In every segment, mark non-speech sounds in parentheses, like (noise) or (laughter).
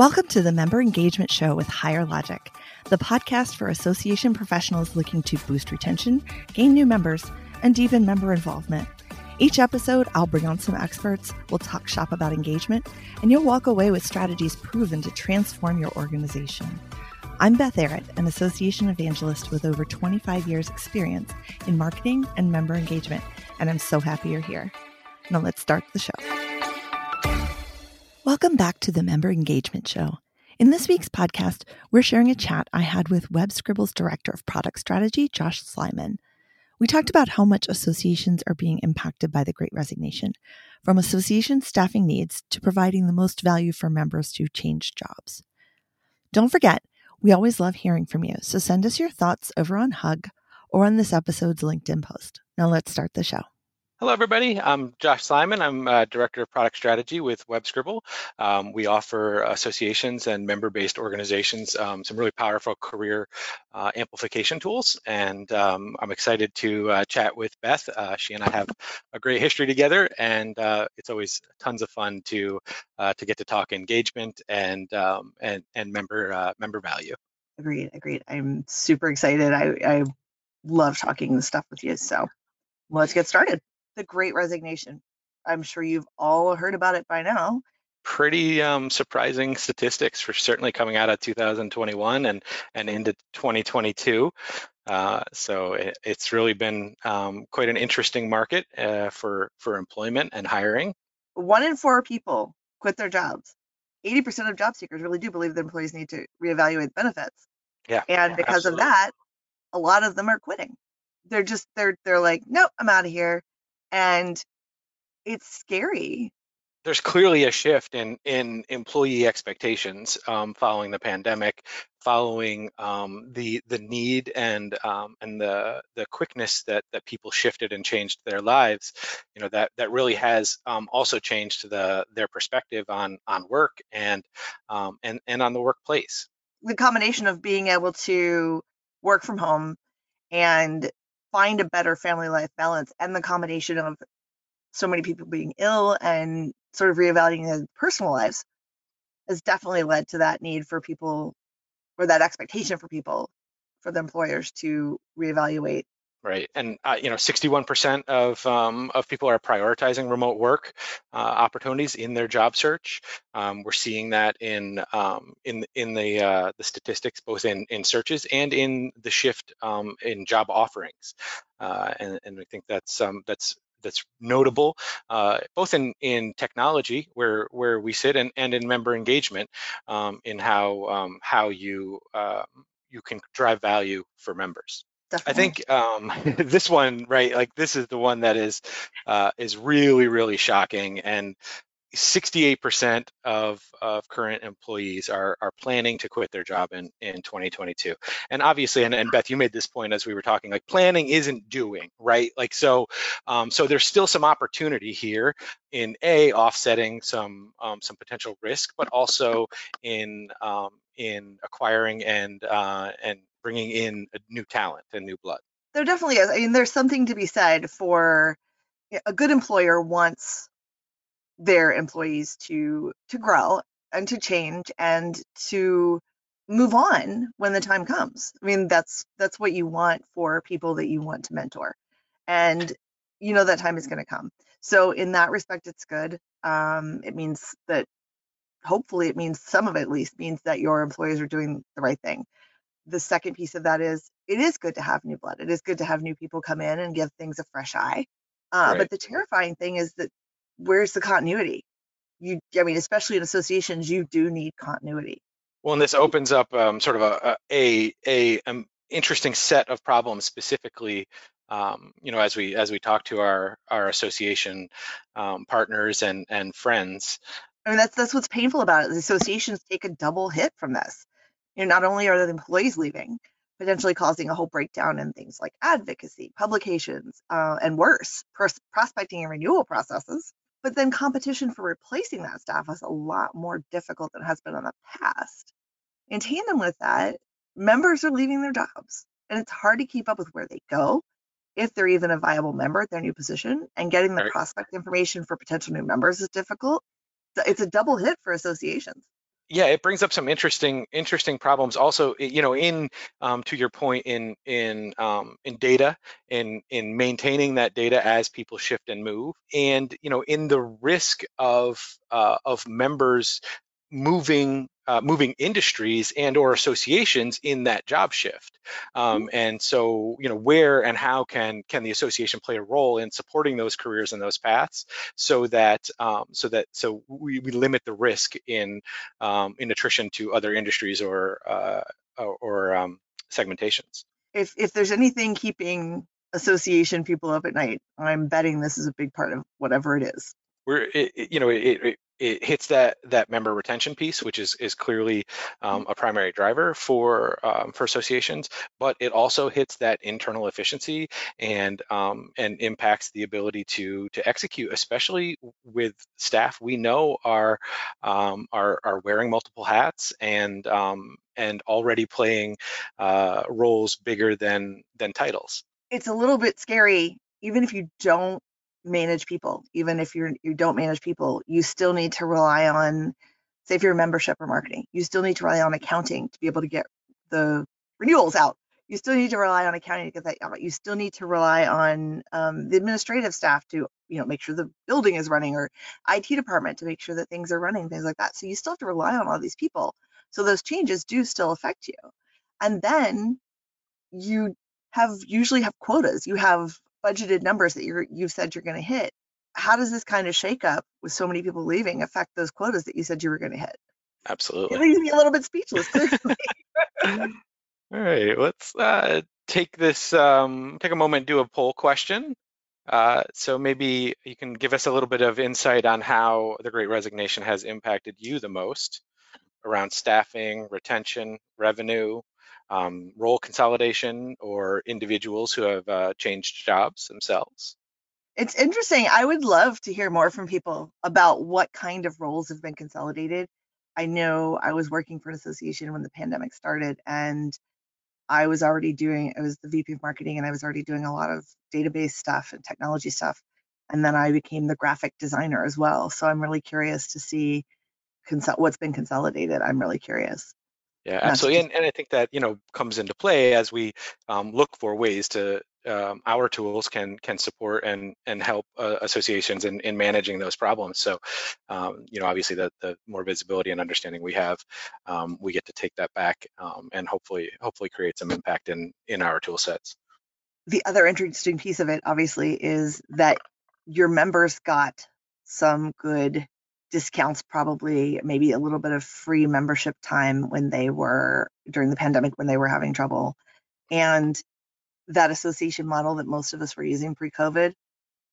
Welcome to the Member Engagement Show with Higher Logic, the podcast for association professionals looking to boost retention, gain new members, and deepen member involvement. Each episode, I'll bring on some experts, we'll talk shop about engagement, and you'll walk away with strategies proven to transform your organization. I'm Beth Arritt, an association evangelist with over 25 years' experience in marketing and member engagement, and I'm so happy you're here. Now let's start the show. Welcome back to the Member Engagement Show. In this week's podcast, we're sharing a chat I had with WebScribble's Director of Product Strategy, Josh Slyman. We talked about how much associations are being impacted by the Great Resignation, from association staffing needs to providing the most value for members to change jobs. Don't forget, we always love hearing from you, so send us your thoughts over on Hug or on this episode's LinkedIn post. Now let's start the show. Hello, everybody. I'm Josh Slyman. I'm uh, Director of Product Strategy with WebScribble. Um, we offer associations and member-based organizations um, some really powerful career uh, amplification tools, and um, I'm excited to uh, chat with Beth. Uh, she and I have a great history together, and uh, it's always tons of fun to uh, to get to talk engagement and um, and and member member value. Agreed. Agreed. I'm super excited. I, I love talking this stuff with you. So let's get started the Great Resignation. I'm sure you've all heard about it by now. Pretty um, surprising statistics for certainly coming out of 2021 and and into 2022. Uh, so it, it's really been um, quite an interesting market uh, for for employment and hiring. One in four people quit their jobs. 80% of job seekers really do believe that employees need to reevaluate benefits. Yeah. And because absolutely. of that, a lot of them are quitting. They're just they're they're like, nope, I'm out of here and it's scary there's clearly a shift in in employee expectations um, following the pandemic, following um, the the need and um, and the the quickness that that people shifted and changed their lives. You know that that really has um, also changed the their perspective on on work and um, and and on the workplace. The combination of being able to work from home and find a better family life balance and the combination of so many people being ill and sort of reevaluating their personal lives has definitely led to that need for people or that expectation for people for the employers to reevaluate right? And uh, you know 61% of um, of people are prioritizing remote work uh, opportunities in their job search. Um, we're seeing that in um, in in the uh, the statistics both in in searches and in the shift um, in job offerings. Uh, and and I think that's um, that's that's notable, uh, both in, in technology where where we sit and, and in member engagement um, in how how you you can drive value for members. Definitely. I think um, (laughs) this one, right? Like this is the one that is uh, is really, really shocking, and 68% of, of current employees are, are planning to quit their job in, in 2022. And obviously, and, and Beth, you made this point as we were talking, like planning isn't doing, right? Like, so, um, so there's still some opportunity here in A, offsetting some, um, some potential risk, but also in, um, in acquiring and, uh, and bringing in new talent and new blood. There definitely is. I mean, there's something to be said for a good employer wants their employees to to grow and to change and to move on when the time comes. I mean, that's that's what you want for people that you want to mentor, and you know that time is going to come. So in that respect, it's good. Um, it means that hopefully it means some of it at least means that your employees are doing the right thing. The second piece of that is it is good to have new blood. It is good to have new people come in and give things a fresh eye. Uh, right. But the terrifying thing is that where's the continuity? You, I mean, especially in associations, you do need continuity. Well, and this opens up um, sort of a a, a um, interesting set of problems specifically. Um, you know, as we as we talk to our our association um, partners and and friends. I mean, that's that's what's painful about it. The associations take a double hit from this. You know, not only are the employees leaving, potentially causing a whole breakdown in things like advocacy, publications, uh, and worse, pros- prospecting and renewal processes. But then competition for replacing that staff is a lot more difficult than has been in the past. In tandem with that, members are leaving their jobs, and it's hard to keep up with where they go, if they're even a viable member at their new position, and getting the right. prospect information for potential new members is difficult. It's a double hit for associations. Yeah, it brings up some interesting interesting problems. Also, you know, in um, to your point in in um, in data in in maintaining that data as people shift and move, and you know, in the risk of uh, of members moving uh, moving industries and or associations in that job shift. Um, mm-hmm. and so you know where and how can can the association play a role in supporting those careers and those paths so that um, so that so we, we limit the risk in um, in attrition to other industries or uh, or, or um, segmentations? If if there's anything keeping association people up at night i'm betting this is a big part of whatever it is. We're it, you know it, it, it hits that that member retention piece, which is is clearly um, a primary driver for um, for associations, but it also hits that internal efficiency and um, and impacts the ability to to execute, especially with staff we know are um, are are wearing multiple hats and um, and already playing uh, roles bigger than than titles. It's a little bit scary, even if you don't manage people even if you're you don't manage people you still need to rely on say if you're membership or marketing you still need to rely on accounting to be able to get the renewals out. You still need to rely on accounting to get that out. You still need to rely on um, the administrative staff to you know make sure the building is running or it department to make sure that things are running things like that. So you still have to rely on all these people. So those changes do still affect you. And then you have usually have quotas. You have budgeted numbers that you're you've said you're going to hit how does this kind of shakeup with so many people leaving affect those quotas that you said you were going to hit absolutely. it leaves me a little bit speechless (laughs) all right let's uh, take this um, take a moment do a poll question. Uh, so maybe you can give us a little bit of insight on how the great resignation has impacted you the most around staffing retention revenue um, role consolidation or individuals who have uh, changed jobs themselves? It's interesting. I would love to hear more from people about what kind of roles have been consolidated. I know I was working for an association when the pandemic started, and I was already doing, I was the VP of marketing, and I was already doing a lot of database stuff and technology stuff. And then I became the graphic designer as well. So I'm really curious to see what's been consolidated. I'm really curious. Yeah, absolutely. And, and I think that, you know, comes into play as we um, look for ways to um, our tools can can support and and help uh, associations in, in managing those problems. So, um, you know, obviously the, the more visibility and understanding we have, um, we get to take that back um, and hopefully hopefully create some impact in in our tool sets. The other interesting piece of it, obviously, is that your members got some good discounts probably maybe a little bit of free membership time when they were during the pandemic when they were having trouble. And that association model that most of us were using pre-covid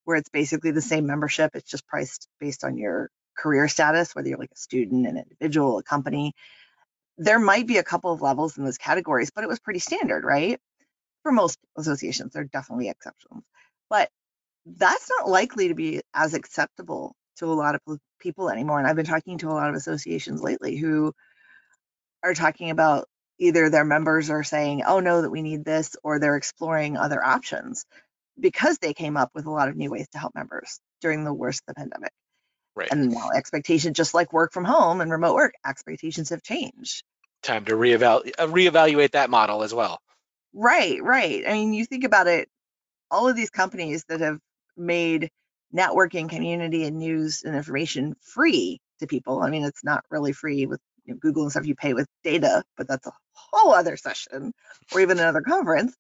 where it's basically the same membership it's just priced based on your career status whether you're like a student an individual a company there might be a couple of levels in those categories but it was pretty standard right? For most associations there are definitely exceptions. But that's not likely to be as acceptable to a lot of people anymore. And I've been talking to a lot of associations lately who are talking about either their members are saying, oh no, that we need this, or they're exploring other options because they came up with a lot of new ways to help members during the worst of the pandemic. Right. And now expectations, just like work from home and remote work, expectations have changed. Time to reevaluate uh, reevaluate that model as well. Right, right. I mean, you think about it, all of these companies that have made networking, community, and news and information free to people. I mean, it's not really free with you know, Google and stuff. You pay with data, but that's a whole other session or even another conference.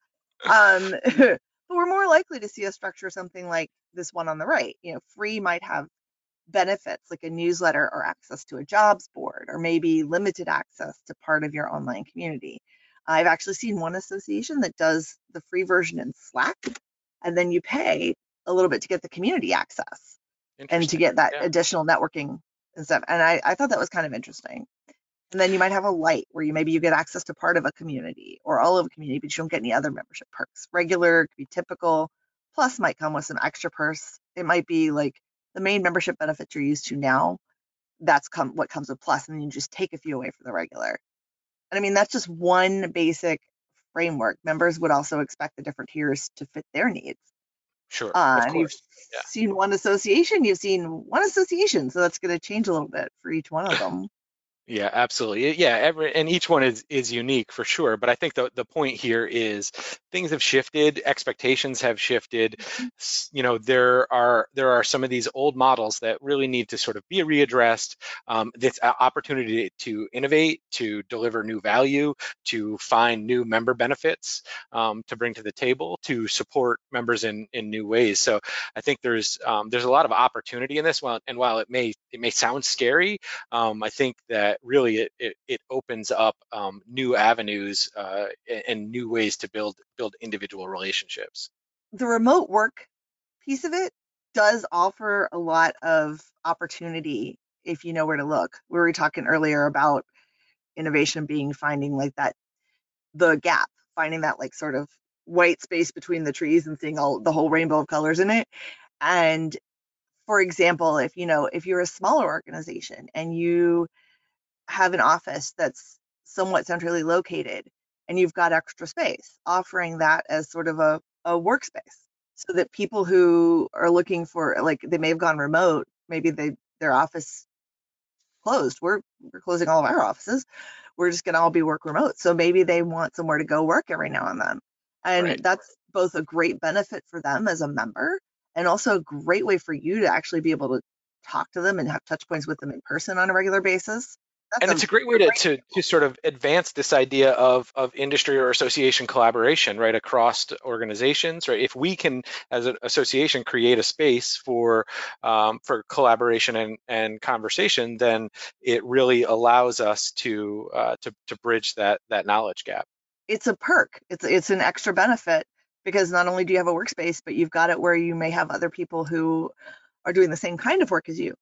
Um, (laughs) but we're more likely to see a structure something like this one on the right. You know, free might have benefits like a newsletter or access to a jobs board or maybe limited access to part of your online community. I've actually seen one association that does the free version in Slack and then you pay a little bit to get the community access and to get that yeah. additional networking and stuff. And I, I thought that was kind of interesting. And then you might have a light where you maybe you get access to part of a community or all of a community, but you don't get any other membership perks. Regular could be typical, plus might come with some extra perks. It might be like the main membership benefits you're used to now. That's come what comes with plus, and then you just take a few away from the regular. And I mean that's just one basic framework. Members would also expect the different tiers to fit their needs. Sure. Uh, and you've yeah. seen one association, you've seen one association, so that's going to change a little bit for each one of (laughs) them. Yeah, absolutely. Yeah, every and each one is is unique for sure. But I think the the point here is things have shifted, expectations have shifted. Mm-hmm. You know, there are there are some of these old models that really need to sort of be readdressed. Um, this opportunity to innovate, to deliver new value, to find new member benefits um, to bring to the table, to support members in in new ways. So I think there's um, there's a lot of opportunity in this one. And while it may it may sound scary, um, I think that really it, it, it opens up um, new avenues uh, and new ways to build build individual relationships. The remote work piece of it does offer a lot of opportunity if you know where to look. We were talking earlier about innovation being finding like that the gap, finding that like sort of white space between the trees and seeing all the whole rainbow of colors in it. And for example, if you know, if you're a smaller organization and you have an office that's somewhat centrally located and you've got extra space, offering that as sort of a, a workspace so that people who are looking for like they may have gone remote, maybe they their office closed. We're we're closing all of our offices. We're just gonna all be work remote. So maybe they want somewhere to go work every now and then. And Right. that's both a great benefit for them as a member and also a great way for you to actually be able to talk to them and have touch points with them in person on a regular basis. That's and it's a great way to, to, to sort of advance this idea of, of industry or association collaboration right across organizations right if we can as an association create a space for um, for collaboration and, and conversation then it really allows us to uh, to, to bridge that that knowledge gap it's a perk. It's it's an extra benefit because not only do you have a workspace, but you've got it where you may have other people who are doing the same kind of work as you.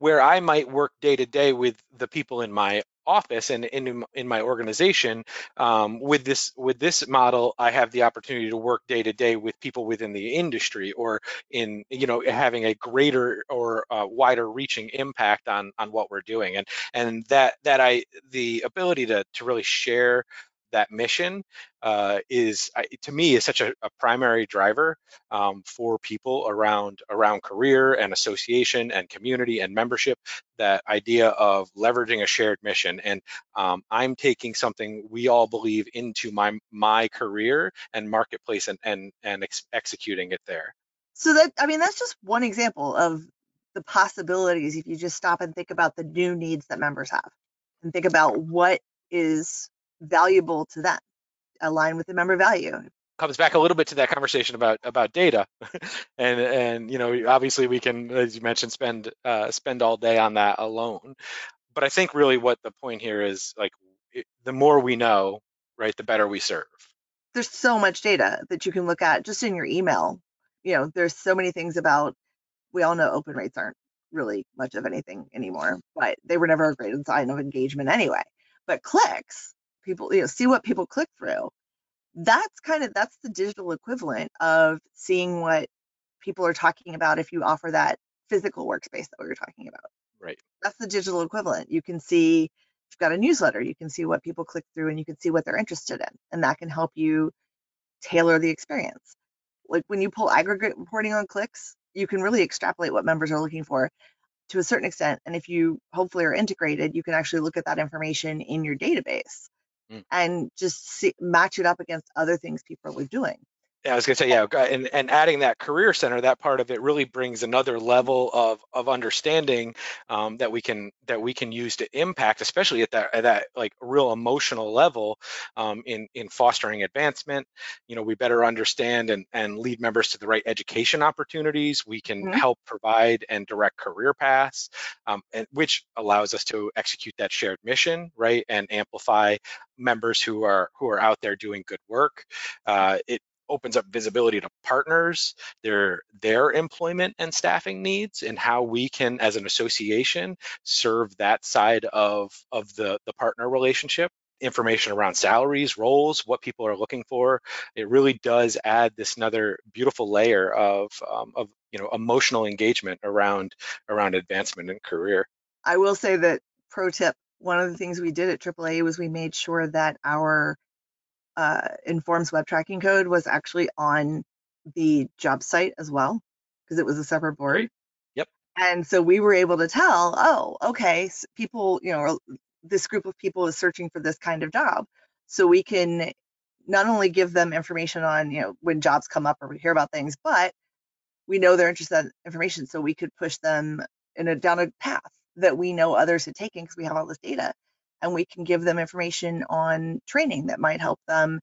Where I might work day to day with the people in my office and in in my organization um, with this with this model I have the opportunity to work day to day with people within the industry or in you know having a greater or uh, wider reaching impact on on what we're doing. And and that that I the ability to to really share that mission uh, is to me is such a, a primary driver um, for people around around career and association and community and membership that idea of leveraging a shared mission. And um, i'm taking something we all believe into my my career and marketplace and and and ex- executing it there. So that I mean that's just one example of the possibilities if you just stop and think about the new needs that members have and think about what is valuable to them, align with the member value. comes back a little bit to that conversation about about data (laughs) and and you know obviously we can as you mentioned spend uh, spend all day on that alone but i think really what the point here is like it, the more we know right the better we serve There's so much data that you can look at just in your email. You know, there's so many things about we all know open rates aren't really much of anything anymore, but they were never a great sign of engagement anyway. But clicks, people, you know, see what people click through. That's kind of that's the digital equivalent of seeing what people are talking about if you offer that physical workspace that we were talking about. right That's the digital equivalent. You can see if you've got a newsletter, you can see what people click through and you can see what they're interested in. And that can help you tailor the experience. Like when you pull aggregate reporting on clicks, you can really extrapolate what members are looking for to a certain extent. And if you hopefully are integrated, you can actually look at that information in your database Mm. and just see, match it up against other things people were doing. Yeah, I was gonna say, yeah, and, and adding that career center, that part of it really brings another level of of understanding um, that we can that we can use to impact, especially at that at that like real emotional level um, in in fostering advancement. You know, we better understand and and lead members to the right education opportunities. We can Mhm. help provide and direct career paths, um, and which allows us to execute that shared mission, right, and amplify members who are who are out there doing good work. Uh, it opens up visibility to partners, their their employment and staffing needs, and how we can, as an association, serve that side of of the the partner relationship. Information around salaries, roles, what people are looking for. It really does add this another beautiful layer of um, of you know emotional engagement around around advancement and career. I will say that pro tip, one of the things we did at AAA was we made sure that our uh, Informz web tracking code was actually on the job site as well, because it was a separate board. Great. Yep. And so we were able to tell, oh, okay, s- people, you know, this group of people is searching for this kind of job. So we can not only give them information on, you know, when jobs come up or we hear about things, but we know they're interested in information. So we could push them in a down a path that we know others have taken because we have all this data. And we can give them information on training that might help them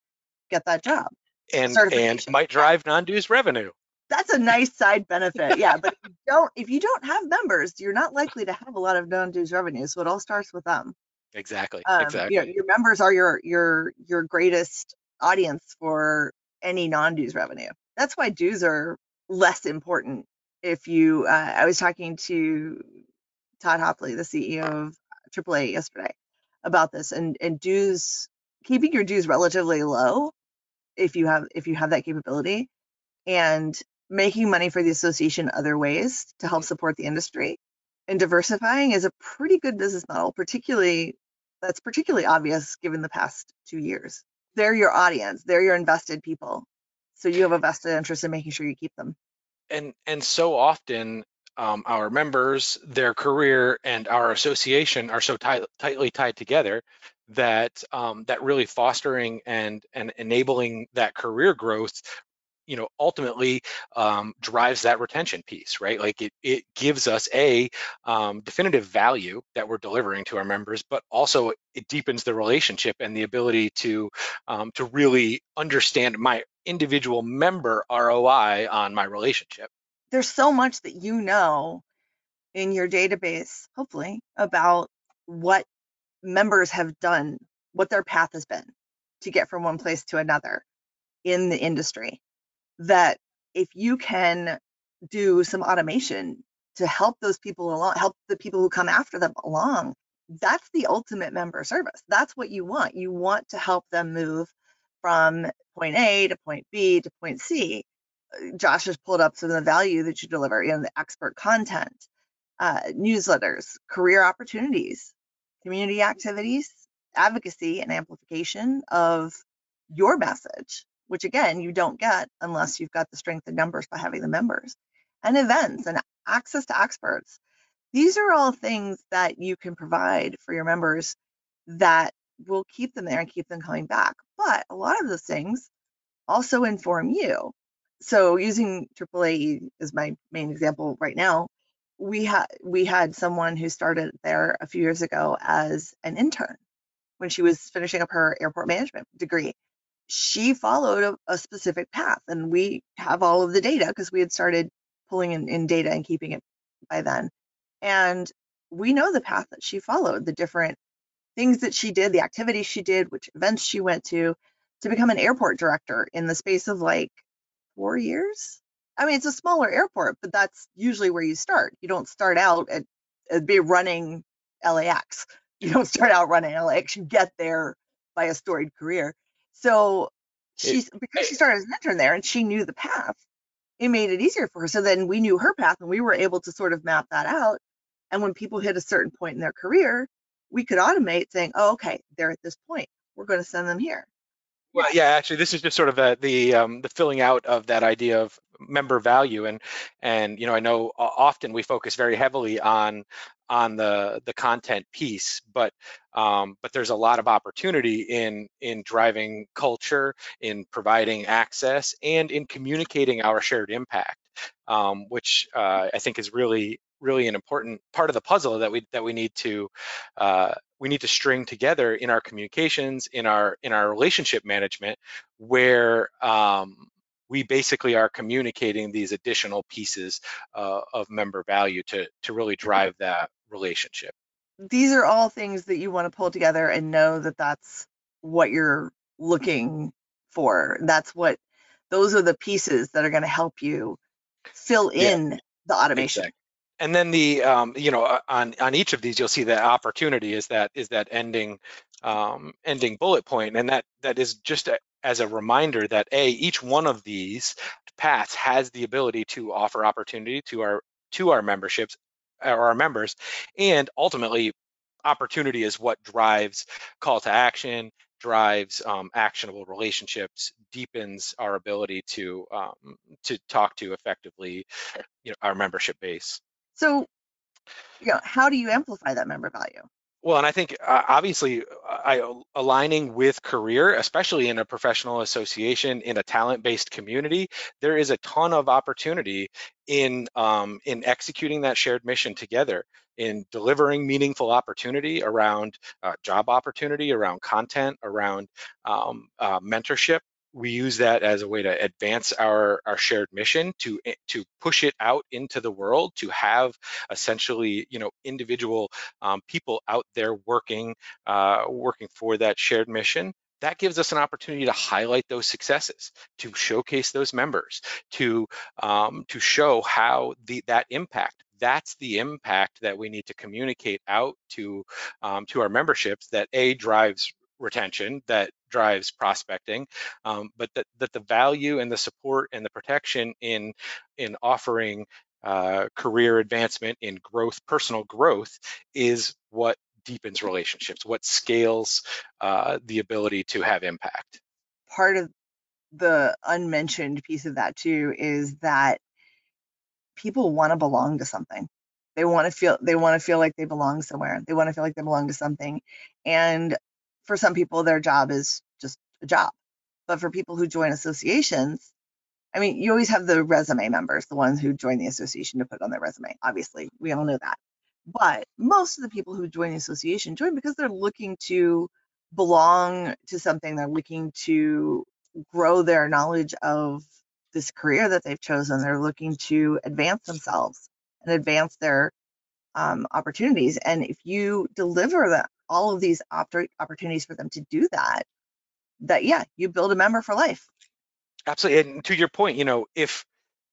get that job. And and might drive non-dues revenue. That's a nice side benefit. Yeah. But if you (laughs) don't if you don't have members, you're not likely to have a lot of non-dues revenue. So it all starts with them. Exactly. Um, exactly. You know, your members are your your your greatest audience for any non-dues revenue. That's why dues are less important. If you, uh, I was talking to Todd Hauptli, the CEO of AAA yesterday, about this, and and dues, keeping your dues relatively low, if you have if you have that capability, and making money for the association other ways to help support the industry, and diversifying is a pretty good business model, particularly that's particularly obvious given the past two years. They're your audience, they're your invested people. So you have a vested interest in making sure you keep them. And and so often um, our members, their career, and our association are so tight, tightly tied together that um, that really fostering and and enabling that career growth you know ultimately um, drives that retention piece right? Like it, it gives us a um, definitive value that we're delivering to our members but also it deepens the relationship and the ability to um, to really understand my individual member roi on my relationship there's so much that you know in your database hopefully about what members have done what their path has been to get from one place to another in the industry that if you can do some automation to help those people along, help the people who come after them along, that's the ultimate member service. That's what you want. You want to help them move from point A to point B to point C. Josh has pulled up some of the value that you deliver, you know, the expert content, uh, newsletters, career opportunities, community activities, advocacy, and amplification of your message which again, you don't get unless you've got the strength of numbers by having the members, and events and access to experts. These are all things that you can provide for your members that will keep them there and keep them coming back. But a lot of those things also inform you. So using AAA as my main example right now, we had we had someone who started there a few years ago as an intern when she was finishing up her airport management degree. She followed a, a, specific path and we have all of the data because we had started pulling in, in, data and keeping it by then. And we know the path that she followed the different things that she did the activities she did which events she went to to become an airport director in the space of like four years i mean it's a smaller airport but that's usually where you start you don't start out at, at be running LAX (laughs) you don't start out running LAX you get there by a storied career so she's because she started as an intern there and she knew the path, it made it easier for her. So then we knew her path and we were able to sort of map that out. And when people hit a certain point in their career, we could automate saying, oh, okay, they're at this point. We're going to send them here. Well, yeah, actually, this is just sort of a, the um, the filling out of that idea of member value, and and you know, I know often we focus very heavily on on the the content piece, but um, but there's a lot of opportunity in in driving culture, in providing access, and in communicating our shared impact, um, which uh, I think is really really an important part of the puzzle that we that we need to uh, we need to string together in our communications in our in our relationship management where um, we basically are communicating these additional pieces uh, of member value to to really drive that relationship. These are all things that you want to pull together and know that that's what you're looking for. That's what those are the pieces that are going to help you fill in yeah, the automation. Exactly and then the um, you know uh, on on each of these you'll see the opportunity is that is that ending um, ending bullet point. And that that is just a, as a reminder that a each one of these paths has the ability to offer opportunity to our to our memberships or our members. And ultimately opportunity is what drives call to action drives um, actionable relationships deepens our ability to um, to talk to effectively you know our membership base so, you know, how do you amplify that member value? Well, and I think uh, obviously I, aligning with career, especially in a professional association in a talent-based community, there is a ton of opportunity in um, in executing that shared mission together, in delivering meaningful opportunity around uh, job opportunity, around content, around um, uh, mentorship, we use that as a way to advance our, our shared mission to eh, to push it out into the world to have essentially you know individual um, people out there working uh, working for that shared mission. That gives us an opportunity to highlight those successes to showcase those members to um, to show how the that impact that's the impact that we need to communicate out to um, to our memberships that a drives retention that drives prospecting, um, but that, that the value and the support and the protection in in offering uh, career advancement in growth, personal growth, is what deepens relationships, what scales uh, the ability to have impact. Part of the unmentioned piece of that too is that people want to belong to something. They want to feel they want to feel like they belong somewhere. They want to feel like they belong to something. And for some people, their job is just a job. But for people who join associations, I mean, you always have the resume members, the ones who join the association to put on their resume. Obviously, we all know that. But most of the people who join the association join because they're looking to belong to something. They're looking to grow their knowledge of this career that they've chosen. They're looking to advance themselves and advance their um, opportunities. And if you deliver that, all of these opportunities for them to do that, that yeah, you build a member for life. Absolutely. And to your point, you know, if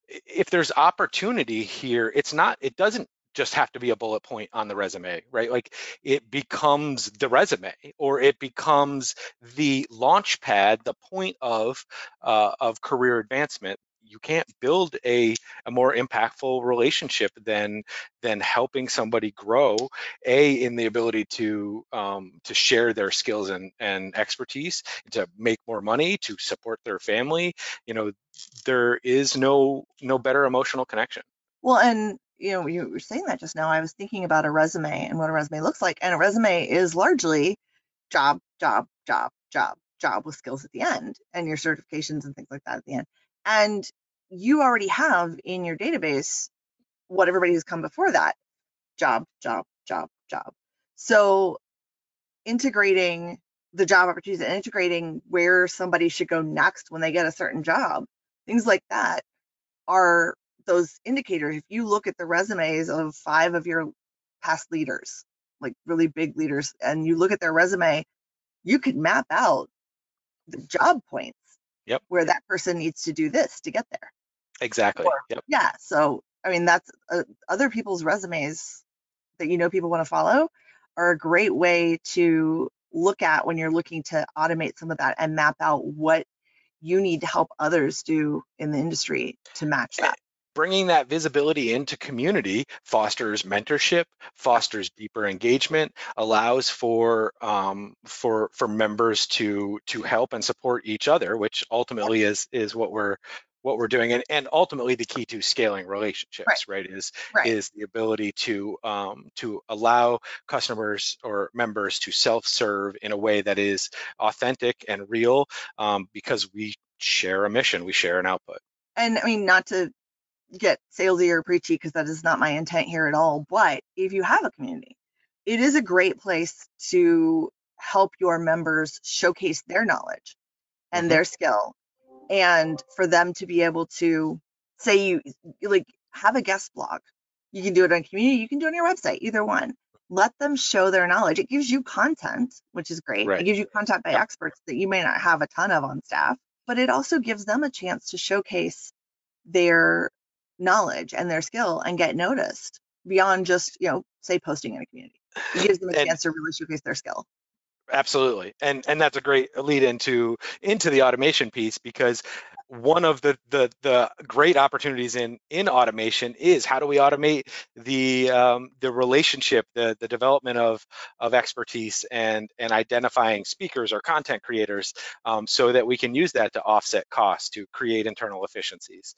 if there's opportunity here, it's not, it doesn't just have to be a bullet point on the resume, right? Like it becomes the resume or it becomes the launch pad, the point of uh, of career advancement you can't build a, a more impactful relationship than than helping somebody grow a in the ability to um, to share their skills and, and expertise to make more money to support their family. You know there is no no better emotional connection. Well and you know you were saying that just now i was thinking about a resume and what a resume looks like and a resume is largely job job job job job with skills at the end and your certifications and things like that at the end and you already have in your database what everybody who's come before that job, job, job, job. So integrating the job opportunities and integrating where somebody should go next when they get a certain job, things like that are those indicators. If you look at the resumes of five of your past leaders, like really big leaders, and you look at their resume, you could map out the job points yep. where that person needs to do this to get there. Exactly. Or, yep. Yeah. So, I mean, that's uh, other people's resumes that you know people want to follow are a great way to look at when you're looking to automate some of that and map out what you need to help others do in the industry to match that bringing that visibility into community fosters mentorship, fosters deeper engagement, allows for um, for for members to to help and support each other, which ultimately is is what we're what we're doing. And, and ultimately the key to scaling relationships right, right is right. is the ability to um, to allow customers or members to self-serve in a way that is authentic and real um, because we share a mission we share an output. And i mean not to get salesy or preachy because that is not my intent here at all. But if you have a community, it is a great place to help your members showcase their knowledge and mm-hmm. their skill and for them to be able to say you like have a guest blog. You can do it on community, you can do it on your website, either one. Let them show their knowledge. It gives you content, which is great. Right. It gives you content by experts that you may not have a ton of on staff, but it also gives them a chance to showcase their knowledge and their skill and get noticed beyond just, you know, say posting in a community. It gives them a and, chance to really showcase their skill. Absolutely. And and that's a great lead into into the automation piece because one of the the the great opportunities in in automation is how do we automate the um, the relationship the the development of of expertise and and identifying speakers or content creators um, so that we can use that to offset costs to create internal efficiencies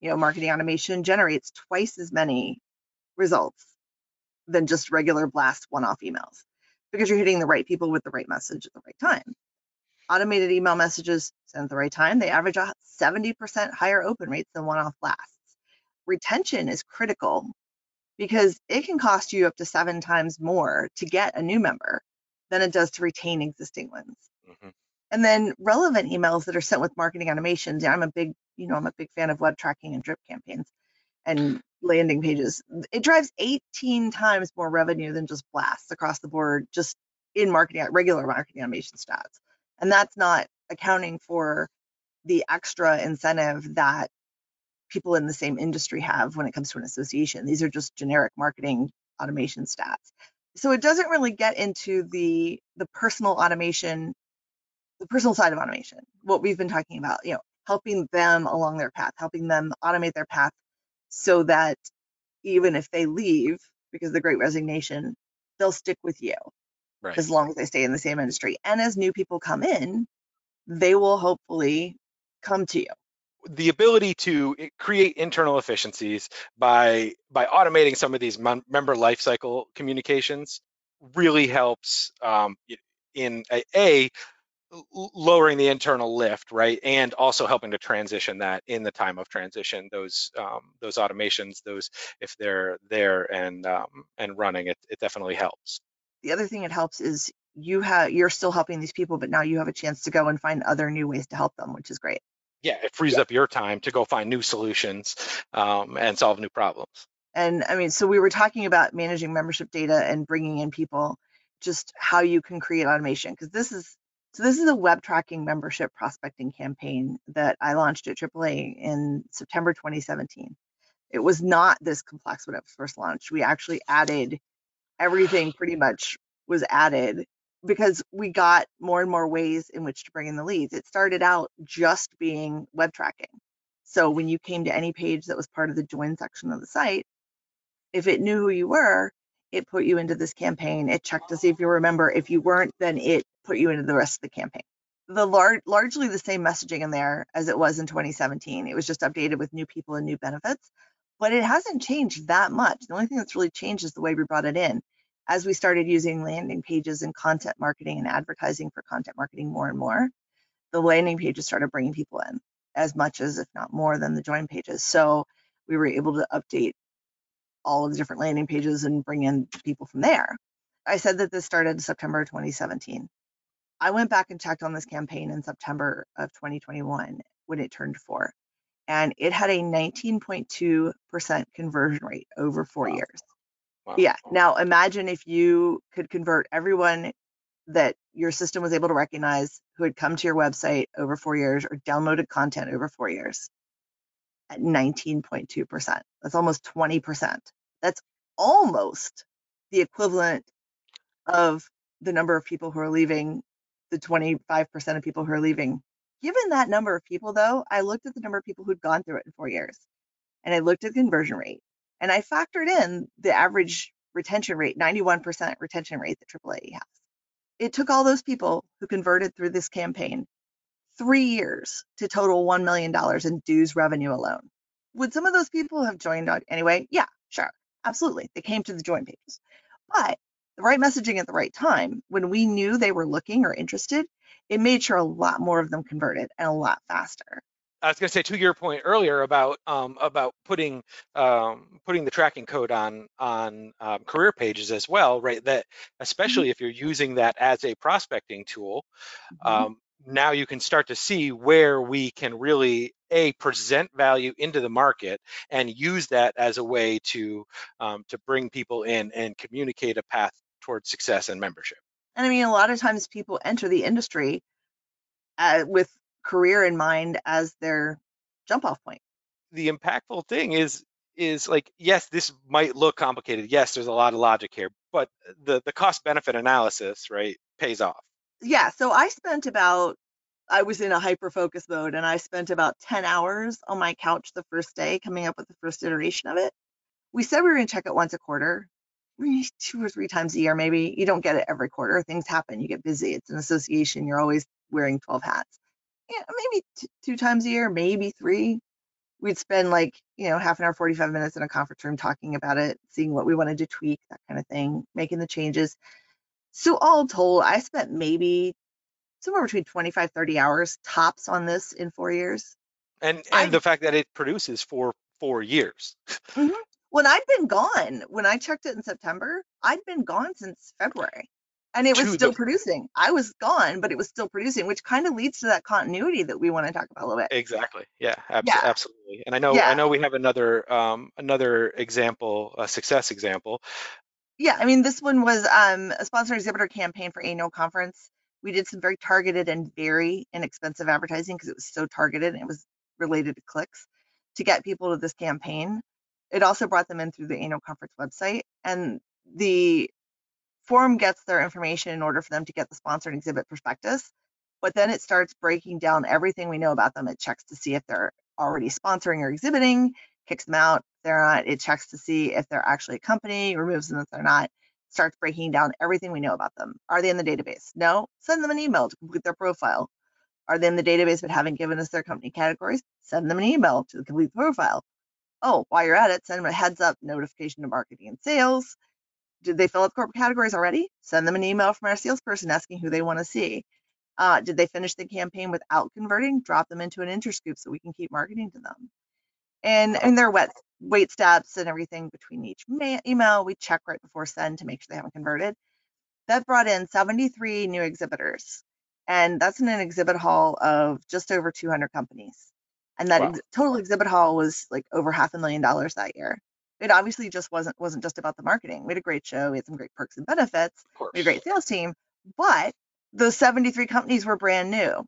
you know, marketing automation generates twice as many results than just regular blast one-off emails. because you're hitting the right people with the right message at the right time. Automated email messages sent at the right time, they average a 70% higher open rates than one off blasts. Retention is critical because it can cost you up to seven times more to get a new member than it does to retain existing ones. Mm-hmm. And then relevant emails that are sent with marketing automations. I'm a big, you know, I'm a big fan of web tracking and drip campaigns and landing pages. It drives 18 times more revenue than just blasts across the board, just in marketing, uh, regular marketing automation stats. And that's not accounting for the extra incentive that people in the same industry have when it comes to an association. These are just generic marketing automation stats. So it doesn't really get into the the personal automation, the personal side of automation. What we've been talking about, you know, helping them along their path, helping them automate their path so that even if they leave because of the great resignation, they'll stick with you right. as long as they stay in the same industry. And as new people come in, they will hopefully come to you the ability to create internal efficiencies by by automating some of these mem- member lifecycle communications really helps um, in a, a, lowering the internal lift, right, and also helping to transition that in the time of transition. Those um, those automations, those if they're there and um, and running, it, it definitely helps. The other thing it helps is you have you're still helping these people, but now you have a chance to go and find other new ways to help them, which is great yeah, it frees yeah. up your time to go find new solutions um, and solve new problems. And I mean, so we were talking about managing membership data and bringing in people, just how you can create automation because this is so this is a web tracking membership prospecting campaign that I launched at AAA in September 2017. It was not this complex when it was first launched. We actually added everything pretty much was added because we got more and more ways in which to bring in the leads. It started out just being web tracking. So when you came to any page that was part of the join section of the site, if it knew who you were, it put you into this campaign. It checked to see if you remember. If you weren't, then it put you into the rest of the campaign. The lar- largely the same messaging in there as it was in 2017. It was just updated with new people and new benefits, but it hasn't changed that much. The only thing that's really changed is the way we brought it in as we started using landing pages and content marketing and advertising for content marketing more and more, the landing pages started bringing people in as much as, if not more, than the join pages. So we were able to update all of the different landing pages and bring in people from there. I said that this started September 2017. I went back and checked on this campaign in September of 2021 when it turned four, and it had a 19.2% conversion rate over four wow. years. Wow. Yeah. Now imagine if you could convert everyone that your system was able to recognize who had come to your website over four years or downloaded content over four years at 19.2%. That's almost 20%. That's almost the equivalent of the number of people who are leaving, the 25% of people who are leaving. Given that number of people, though, I looked at the number of people who'd gone through it in four years and I looked at the conversion rate and I factored in the average retention rate, 91% retention rate that AAA has. It took all those people who converted through this campaign three years to total $1 million in dues revenue alone. Would some of those people have joined anyway? Yeah, sure. Absolutely. They came to the join pages. But the right messaging at the right time, when we knew they were looking or interested, it made sure a lot more of them converted and a lot faster. I was going to say to your point earlier about um, about putting um, putting the tracking code on on um, career pages as well, right? That mm-hmm. especially mm-hmm. if you're using that as a prospecting tool, mm-hmm. Um, now you can start to see where we can really a present value into the market and use that as a way to um, to bring people in and communicate a path towards success and membership. And I mean, a lot of times people enter the industry uh, with career in mind as their jump off point. The impactful thing is is like yes this might look complicated yes there's a lot of logic here but the the cost benefit analysis right pays off yeah so i spent about i was in a hyper focus mode and i spent about 10 hours on my couch the first day coming up with the first iteration of it. We said we were going to check it once a quarter two or three times a year maybe. You don't get it every quarter. Things happen. You get busy. It's an association. You're always wearing 12 hats. Yeah, maybe t- two times a year, maybe three. We'd spend like, you know, half an hour, 45 minutes in a conference room talking about it, seeing what we wanted to tweak, that kind of thing, making the changes. So all told, I spent maybe somewhere between 25, 30 hours tops on this in four years. And and I- the fact that it produces for four years. Mhm. (laughs) When I'd been gone, when I checked it in September, I'd been gone since February. And it was still the- producing. I was gone, but it was still producing, which kind of leads to that continuity that we want to talk about a little bit. Exactly. Yeah, abs- Yeah. absolutely. And I know Yeah. I know we have another um, another example, a success example. Yeah, I mean, this one was um, a sponsor exhibitor campaign for annual conference. We did some very targeted and very inexpensive advertising because it was so targeted and it was related to clicks to get people to this campaign. It also brought them in through the annual conference website, and the forum gets their information in order for them to get the sponsored exhibit prospectus. But then it starts breaking down everything we know about them. It checks to see if they're already sponsoring or exhibiting, kicks them out. If they're not, it checks to see if they're actually a company, removes them if they're not, starts breaking down everything we know about them. Are they in the database? No. Send them an email to complete their profile. Are they in the database but haven't given us their company categories? Send them an email to complete the profile. Oh, while you're at it, send them a heads up notification to marketing and sales. Did they fill out corporate categories already? Send them an email from our salesperson asking who they want to see. Uh, did they finish the campaign without converting? Drop them into an interest interscoop so we can keep marketing to them. And and their wet wait steps and everything between each ma- email we check right before send to make sure they haven't converted. That brought in 73 new exhibitors, and that's in an exhibit hall of just over 200 companies. And that Wow. ex- total exhibit hall was like over half a million dollars that year. It obviously just wasn't wasn't just about the marketing. We had a great show. We had some great perks and benefits. We had a great sales team, but those 73 companies were brand new.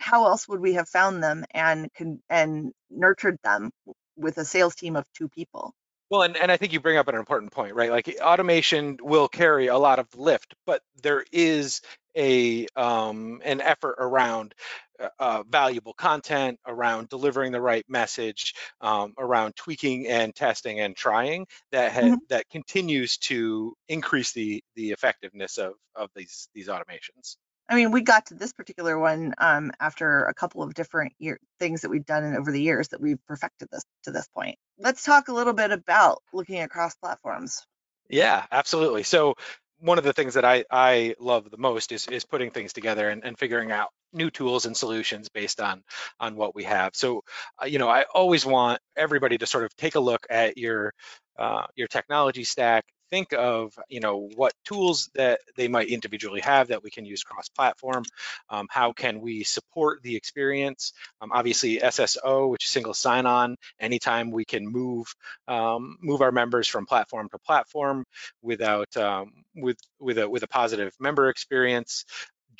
How else would we have found them and and nurtured them with a sales team of two people? Well, and, and I think you bring up an important point, right? Like automation will carry a lot of lift, but there is a um, an effort around uh, uh, valuable content, around delivering the right message, um, around tweaking and testing and trying that ha- Mhm. that continues to increase the the effectiveness of of these these automations. I mean, we got to this particular one um, after a couple of different year, things that we've done over the years that we've perfected this to this point. Let's talk a little bit about looking across platforms. Yeah, absolutely. So one of the things that I, I love the most is, is putting things together and, and figuring out new tools and solutions based on on what we have. So, uh, you know, I always want everybody to sort of take a look at your uh, your technology stack. Think of you know what tools that they might individually have that we can use cross-platform. Um, how can we support the experience? Um, obviously, SSO, which is single sign-on. Anytime we can move um, move our members from platform to platform without um, with with a with a positive member experience.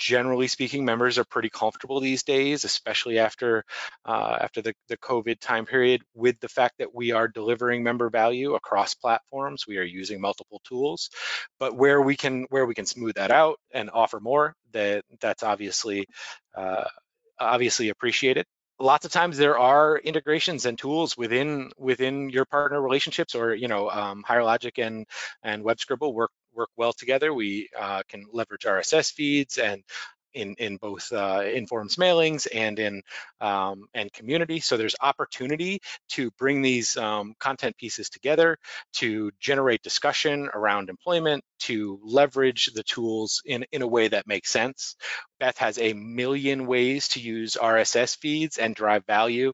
Generally speaking, members are pretty comfortable these days, especially after uh, after the, the COVID time period, with the fact that we are delivering member value across platforms. We are using multiple tools, but where we can where we can smooth that out and offer more, that that's obviously uh, obviously appreciated lots of times there are integrations and tools within within your partner relationships or you know um, Higher Logic and and WebScribble work work well together. We uh, can leverage rss feeds and in in both uh, Informz mailings and in um, and community. So there's opportunity to bring these um, content pieces together to generate discussion around employment to leverage the tools in in a way that makes sense. Beth has a million ways to use RSS feeds and drive value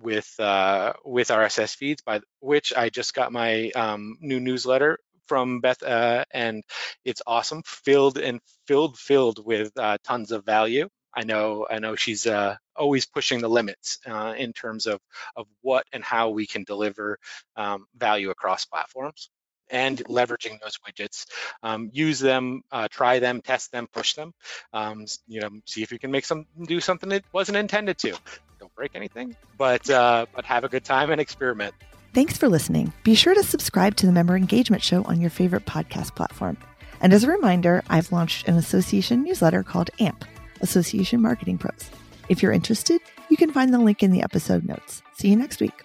with uh, with RSS feeds, by which I just got my um, new newsletter from Beth, uh, and it's awesome, filled and filled filled with uh, tons of value. I know I know she's uh, always pushing the limits uh, in terms of of what and how we can deliver um, value across platforms and leveraging those widgets. Um, use them, uh, try them, test them, push them. Um, you know, see if you can make some do something it wasn't intended to. Don't break anything, but uh, but have a good time and experiment. Thanks for listening. Be sure to subscribe to the Member Engagement Show on your favorite podcast platform. And as a reminder, I've launched an association newsletter called AMP, Association Marketing Pros. If you're interested, you can find the link in the episode notes. See you next week.